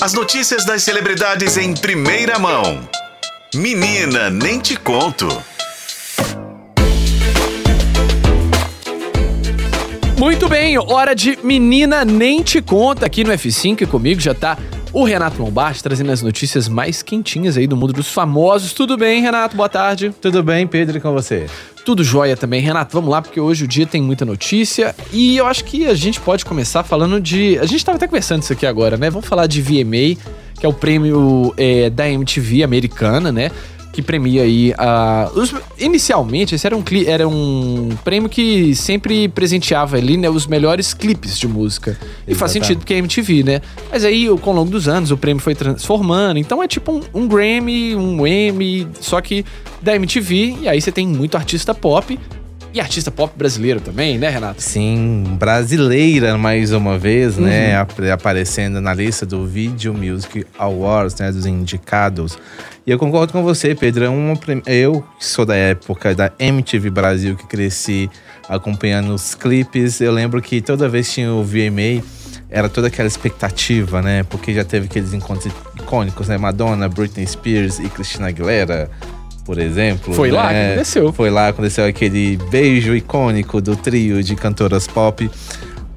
As notícias das celebridades em primeira mão. Menina, nem te conto. Muito bem, hora de Menina Nem Te Conta aqui no F5 e comigo já tá o Renato Lombardi trazendo as notícias mais quentinhas aí do mundo dos famosos. Tudo bem, Renato? Boa tarde. Tudo bem, Pedro, e com você? Tudo jóia também. Renato, vamos lá, porque hoje o dia tem muita notícia e eu acho que a gente pode começar falando de. A gente tava até conversando isso aqui agora, né? Vamos falar de VMA, que é o prêmio é, da MTV americana, né? Que premia aí a. Os, inicialmente, esse era um, era um prêmio que sempre presenteava ali, né, os melhores clipes de música. E faz sentido porque é MTV, né? Mas aí, com o longo dos anos, o prêmio foi transformando. Então é tipo um, um Grammy, um Emmy, só que da MTV. E aí você tem muito artista pop e artista pop brasileiro também, né, Renato? Sim, brasileira mais uma vez, né, uhum. né? Aparecendo na lista do Video Music Awards, né? Dos indicados. E eu concordo com você, Pedro. É uma, eu sou da época da MTV Brasil, que cresci acompanhando os clipes. Eu lembro que toda vez que tinha o VMA, era toda aquela expectativa, né? Porque já teve aqueles encontros icônicos, né? Madonna, Britney Spears e Christina Aguilera por exemplo. Foi né? lá que aconteceu. Foi lá que aconteceu aquele beijo icônico do trio de cantoras pop.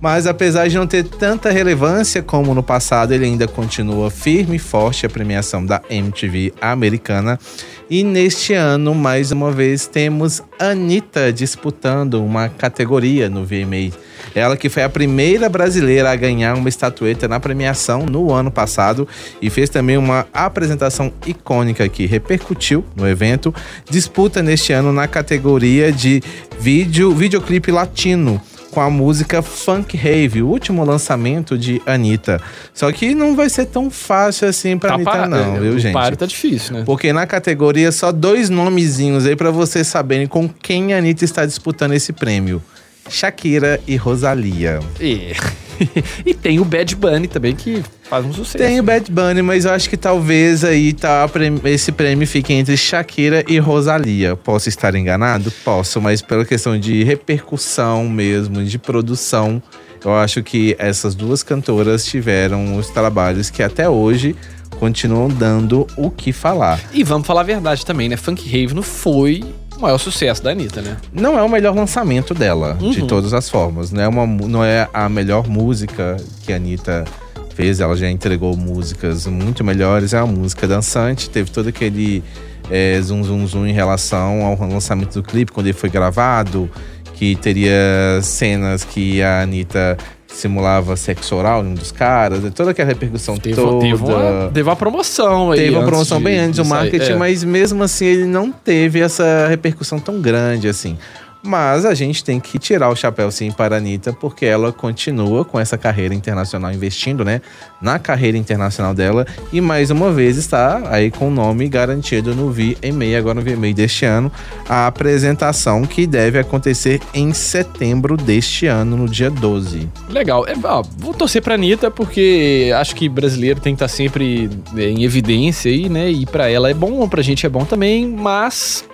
Mas apesar de não ter tanta relevância como no passado, ele ainda continua firme e forte a premiação da MTV americana. E neste ano, mais uma vez, temos Anitta disputando uma categoria no VMA. Ela que foi a primeira brasileira a ganhar uma estatueta na premiação no ano passado e fez também uma apresentação icônica que repercutiu no evento. Disputa neste ano na categoria de vídeo, videoclipe latino com a música Funk Rave, o último lançamento de Anitta. Só que não vai ser tão fácil assim pra tá Anitta, não, viu, gente? O tá difícil, né? Porque na categoria só dois nomezinhos aí para vocês saberem com quem a Anitta está disputando esse prêmio. Shakira e Rosalia. E, e tem o Bad Bunny também, que faz um sucesso. Tem o Bad Bunny, mas eu acho que talvez aí tá, esse prêmio fique entre Shakira e Rosalia. Posso estar enganado? Posso, mas pela questão de repercussão mesmo, de produção, eu acho que essas duas cantoras tiveram os trabalhos que até hoje continuam dando o que falar. E vamos falar a verdade também, né? Funk Rave não foi maior sucesso da Anitta, né? Não é o melhor lançamento dela, uhum. de todas as formas. Não é, uma, não é a melhor música que a Anitta fez. Ela já entregou músicas muito melhores. É uma música dançante, teve todo aquele é, zoom, zoom, zoom em relação ao lançamento do clipe, quando ele foi gravado, que teria cenas que a Anitta simulava sexo oral em um dos caras, toda aquela repercussão teve, toda. Teve uma, teve uma promoção aí. Teve uma promoção de, bem antes do marketing, é. mas mesmo assim ele não teve essa repercussão tão grande assim. Mas a gente tem que tirar o chapéu sim para a Anitta, porque ela continua com essa carreira internacional, investindo né, na carreira internacional dela. E mais uma vez está aí com o nome garantido no VMA, agora no VMA deste ano. A apresentação que deve acontecer em setembro deste ano, no dia 12. Legal. É, ó, vou torcer para a Anitta, porque acho que brasileiro tem que estar sempre é, em evidência aí, né? E para ela é bom, para a gente é bom também, mas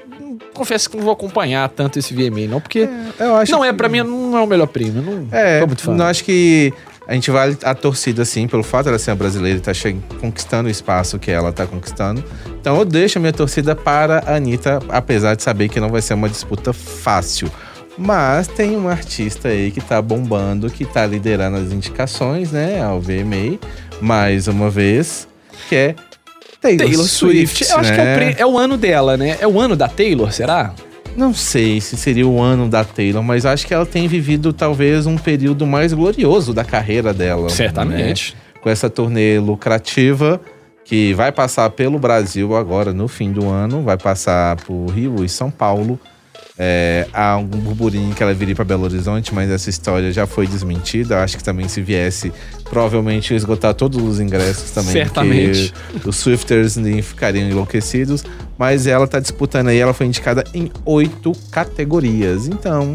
confesso que não vou acompanhar tanto esse VMA, não, porque é, eu acho não é, que... para mim, não é o melhor prêmio. Não é, tô muito fã. Não acho que a gente vale a torcida, assim, pelo fato de ela ser brasileira e tá conquistando o espaço que ela tá conquistando. Então eu deixo a minha torcida para a Anitta, apesar de saber que não vai ser uma disputa fácil. Mas tem um artista aí que tá bombando, que tá liderando as indicações, né, ao VMA, mais uma vez, que é Taylor, Taylor Swift. Swift. Eu acho que é o, né? é o ano dela, né? É o ano da Taylor, será? Não sei se seria o ano da Taylor, mas acho que ela tem vivido talvez um período mais glorioso da carreira dela. Né? Certamente. Né? Com essa turnê lucrativa que vai passar pelo Brasil agora no fim do ano, vai passar por Rio e São Paulo. É, há um burburinho que ela viria para Belo Horizonte, mas essa história já foi desmentida. Acho que também se viesse, provavelmente ia esgotar todos os ingressos também. Certamente. Os Swifters ficariam enlouquecidos. Mas ela está disputando aí, ela foi indicada em oito categorias. Então,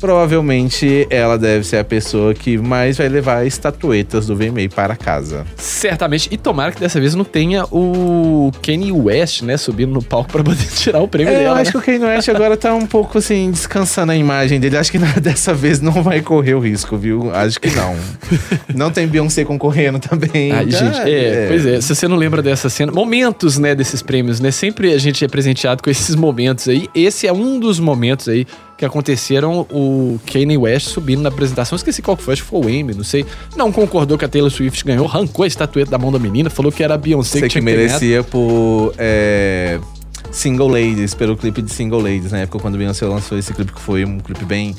provavelmente ela deve ser a pessoa que mais vai levar estatuetas do VMA para casa. Certamente. E tomara que dessa vez não tenha o Kanye West, né, subindo no palco pra poder tirar o prêmio É, dela. eu acho né? que o Kanye West agora tá um pouco assim, descansando a imagem dele. Acho que dessa vez não vai correr o risco, viu? Acho que não. não tem Beyoncé concorrendo também. Ai, tá? gente, é, pois é, se você não lembra dessa cena, momentos, né, desses prêmios, né, sempre a gente é presenteado com esses momentos aí, esse é um dos momentos aí que aconteceram, o Kanye West subindo na apresentação, esqueci qual que foi, acho que foi o Amy, não sei, não concordou que a Taylor Swift ganhou, arrancou a estatueta da mão da menina, falou que era a Beyoncé Você que que ganhado. merecia por é, Single Ladies, pelo clipe de Single Ladies, na época quando Beyoncé lançou esse clipe, que foi um clipe bem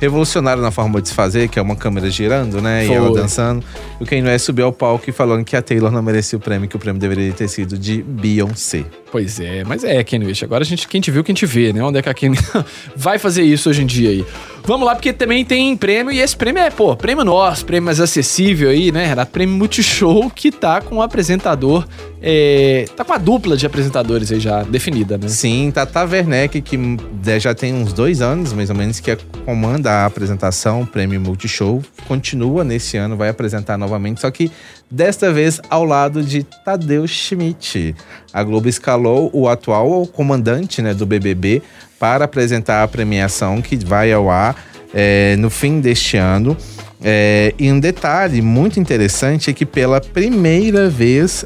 revolucionário na forma de se fazer, que é uma câmera girando, né? E ela Foi. dançando. E o Kanye West subiu ao palco e falando que a Taylor não merecia o prêmio, que o prêmio deveria ter sido de Beyoncé. Pois é, mas é, Kanye West. Agora a gente, quem te viu, quem te vê, né? Onde é que a Kanye vai fazer isso hoje em dia aí? Vamos lá, porque também tem prêmio, e esse prêmio é, pô, prêmio nosso, prêmio mais acessível aí, né, Renato? Prêmio Multishow, que tá com o apresentador, é, tá com a dupla de apresentadores aí já definida, né? Sim, Tata Werneck, que né, já tem uns dois anos, mais ou menos, que comanda a apresentação, Prêmio Multishow, continua nesse ano, vai apresentar novamente, só que desta vez ao lado de Tadeu Schmidt. A Globo escalou o atual comandante né, do BBB para apresentar a premiação que vai ao ar é, no fim deste ano. É, e um detalhe muito interessante é que pela primeira vez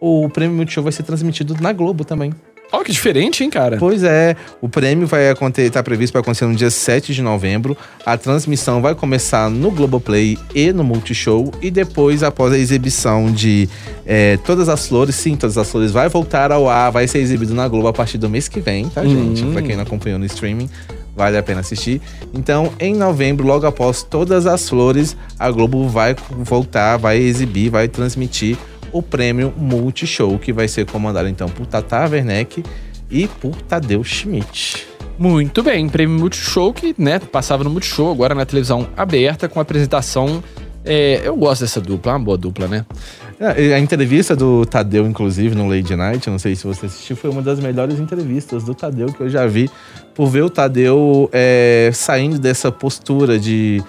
o Prêmio Multishow vai ser transmitido na Globo também. Ó, que diferente, hein, cara? Pois é, o prêmio vai acontecer, está previsto para acontecer no dia 7 de novembro. A transmissão vai começar no Globoplay e no Multishow. E depois, após a exibição de é, Todas as Flores, sim, Todas as Flores vai voltar ao ar, vai ser exibido na Globo a partir do mês que vem, tá, gente? Hum. Pra quem não acompanhou no streaming, vale a pena assistir. Então, em novembro, logo após Todas as Flores, a Globo vai voltar, vai exibir, vai transmitir o prêmio Multishow, que vai ser comandado então por Tata Werneck e por Tadeu Schmidt. Muito bem, prêmio Multishow que, né, passava no Multishow, agora na televisão aberta, com apresentação. é, eu gosto dessa dupla, é uma boa dupla, né? A entrevista do Tadeu, inclusive, no Lady Night, não sei se você assistiu, foi uma das melhores entrevistas do Tadeu que eu já vi, por ver o Tadeu é, saindo dessa postura de,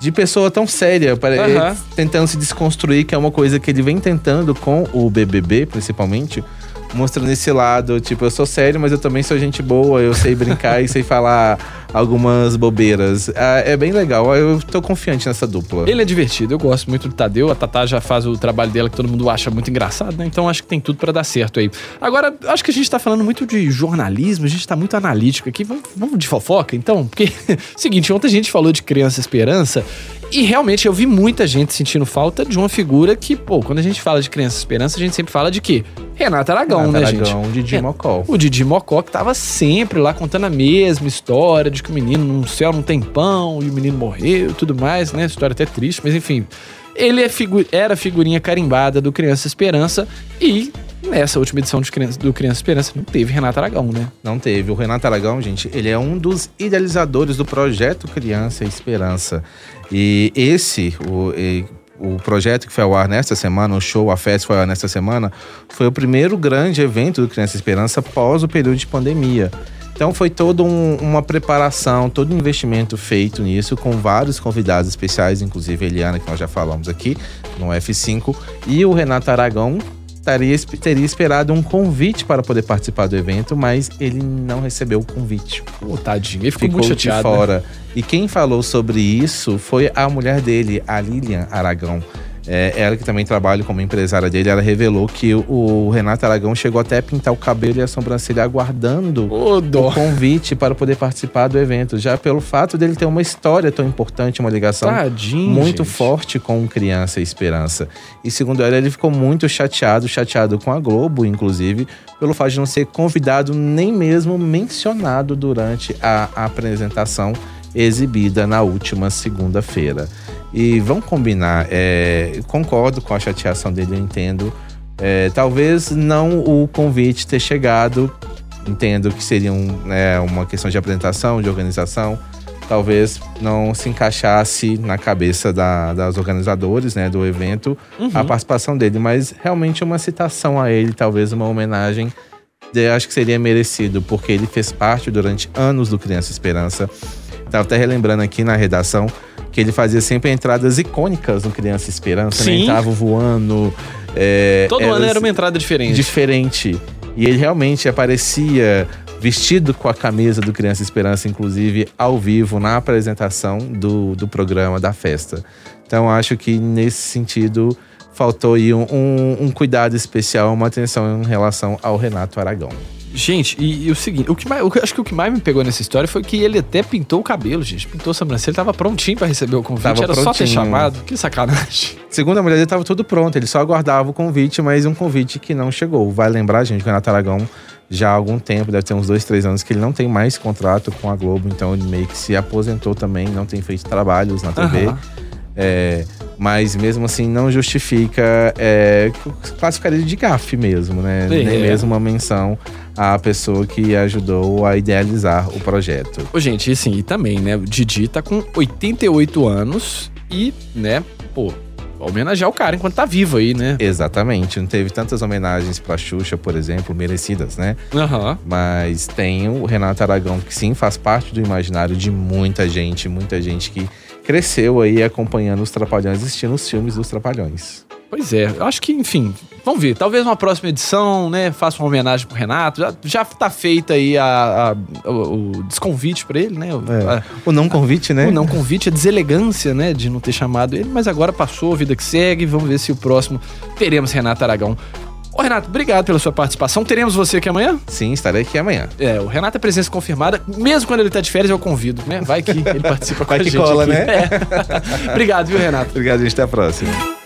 de pessoa tão séria, para- Aham. tentando se desconstruir, que é uma coisa que ele vem tentando com o BBB, principalmente, mostrando esse lado, tipo, eu sou sério, mas eu também sou gente boa, eu sei brincar e sei falar algumas bobeiras. Ah, É bem legal, eu tô confiante nessa dupla. Ele é divertido, eu gosto muito do Tadeu. A Tatá já faz o trabalho dela que todo mundo acha muito engraçado, né? Então acho que tem tudo pra dar certo aí. Agora, acho que a gente tá falando muito de jornalismo, a gente tá muito analítico aqui. Vamos, vamos de fofoca, então? Porque, seguinte, ontem a gente falou de Criança Esperança e realmente eu vi muita gente sentindo falta de uma figura que, pô, quando a gente fala de Criança Esperança, a gente sempre fala de quê? Renata Aragão, Renata né, Aragão, gente? Didi É, Mocó. O Didi Mocó, que tava sempre lá contando a mesma história de que o menino no céu não tem pão e o menino morreu e tudo mais, né? História até triste, mas enfim. Ele é figu- era figurinha carimbada do Criança Esperança e nessa última edição Criança- do Criança Esperança não teve Renata Aragão, né? Não teve. O Renato Aragão, gente, ele é um dos idealizadores do projeto Criança Esperança. E esse, o, o projeto que foi ao ar nesta semana, o show, a festa foi ao ar nesta semana, foi o primeiro grande evento do Criança Esperança pós o período de pandemia. Então foi toda um- uma preparação, todo um investimento feito nisso, com vários convidados especiais, inclusive a Eliana, que nós já falamos aqui no F5, e o Renato Aragão estaria, teria esperado um convite para poder participar do evento, mas ele não recebeu o convite. Pô, tadinho. Ele ficou, Ficou muito de chateado. né? E quem falou sobre isso foi a mulher dele, a Lilian Aragão. É, ela que também trabalha como empresária dele, ela revelou que o Renato Aragão chegou até a pintar o cabelo e a sobrancelha aguardando o convite para poder participar do evento, já pelo fato dele ter uma história tão importante, uma ligação Tadinho. muito gente. forte com Criança e Esperança. E segundo ela, ele ficou muito chateado, chateado com a Globo, inclusive, pelo fato de não ser convidado nem mesmo mencionado durante a apresentação exibida na última segunda-feira. E vamos combinar, é, concordo com a chateação dele, eu entendo. É, talvez não o convite ter chegado, entendo que seria um, né, uma questão de apresentação, de organização, talvez não se encaixasse na cabeça da, das organizadores né, do evento Uhum. a participação dele, mas realmente uma citação a ele, talvez uma homenagem, eu acho que seria merecido, porque ele fez parte durante anos do Criança Esperança. Tava até relembrando aqui na redação que ele fazia sempre entradas icônicas no Criança Esperança, né? Sim. Entrava voando. é, Todo ano era uma entrada diferente. diferente. E ele realmente aparecia vestido com a camisa do Criança Esperança, inclusive ao vivo, na apresentação do, do programa, da festa. Então acho que nesse sentido faltou aí um, um- um cuidado especial, uma atenção em relação ao Renato Aragão. Gente, e, e o seguinte, o que mais, o acho que o que mais me pegou nessa história foi que ele até pintou o cabelo, gente. Pintou a sobrancelha, ele tava prontinho pra receber o convite. Tava era só ter prontinho. chamado. Que sacanagem. Segundo a mulher, ele estava tudo pronto, ele só aguardava o convite, mas um convite que não chegou. Vai lembrar, gente, que o Renato Aragão já há algum tempo, deve ter uns dois, três anos, que ele não tem mais contrato com a Globo, então ele meio que se aposentou também, não tem feito trabalhos na TV. Aham. É, mas mesmo assim não justifica, é, classificaria de gafe mesmo, né? Nem mesmo uma menção à pessoa que ajudou a idealizar o projeto. Ô, gente, e assim, e também, né? O Didi tá com 88 anos e, né, pô, homenagear o cara enquanto tá vivo aí, né? Exatamente, não teve tantas homenagens pra Xuxa, por exemplo, merecidas, né? Aham. Mas tem o Renato Aragão, que sim faz parte do imaginário de muita gente, muita gente que cresceu aí acompanhando os Trapalhões, assistindo os filmes dos Trapalhões. Pois é, eu acho que, enfim, vamos ver. Talvez uma próxima edição, né? Faça uma homenagem pro Renato. Já, já tá feita aí a, a- o, o desconvite pra ele, né? O, a- O não convite, né? o não convite, a deselegância, né? De não ter chamado ele, mas agora passou, vida que segue. Vamos ver se o próximo teremos Renato Aragão. Ô, Renato, obrigado pela sua participação. Teremos você aqui amanhã? Sim, estarei aqui amanhã. É, o Renato é presença confirmada. Mesmo quando ele tá de férias, eu convido, né? Vai que ele participa Vai com a que gente cola, aqui. né? É. obrigado, viu, Renato? Obrigado, gente. Até a próxima.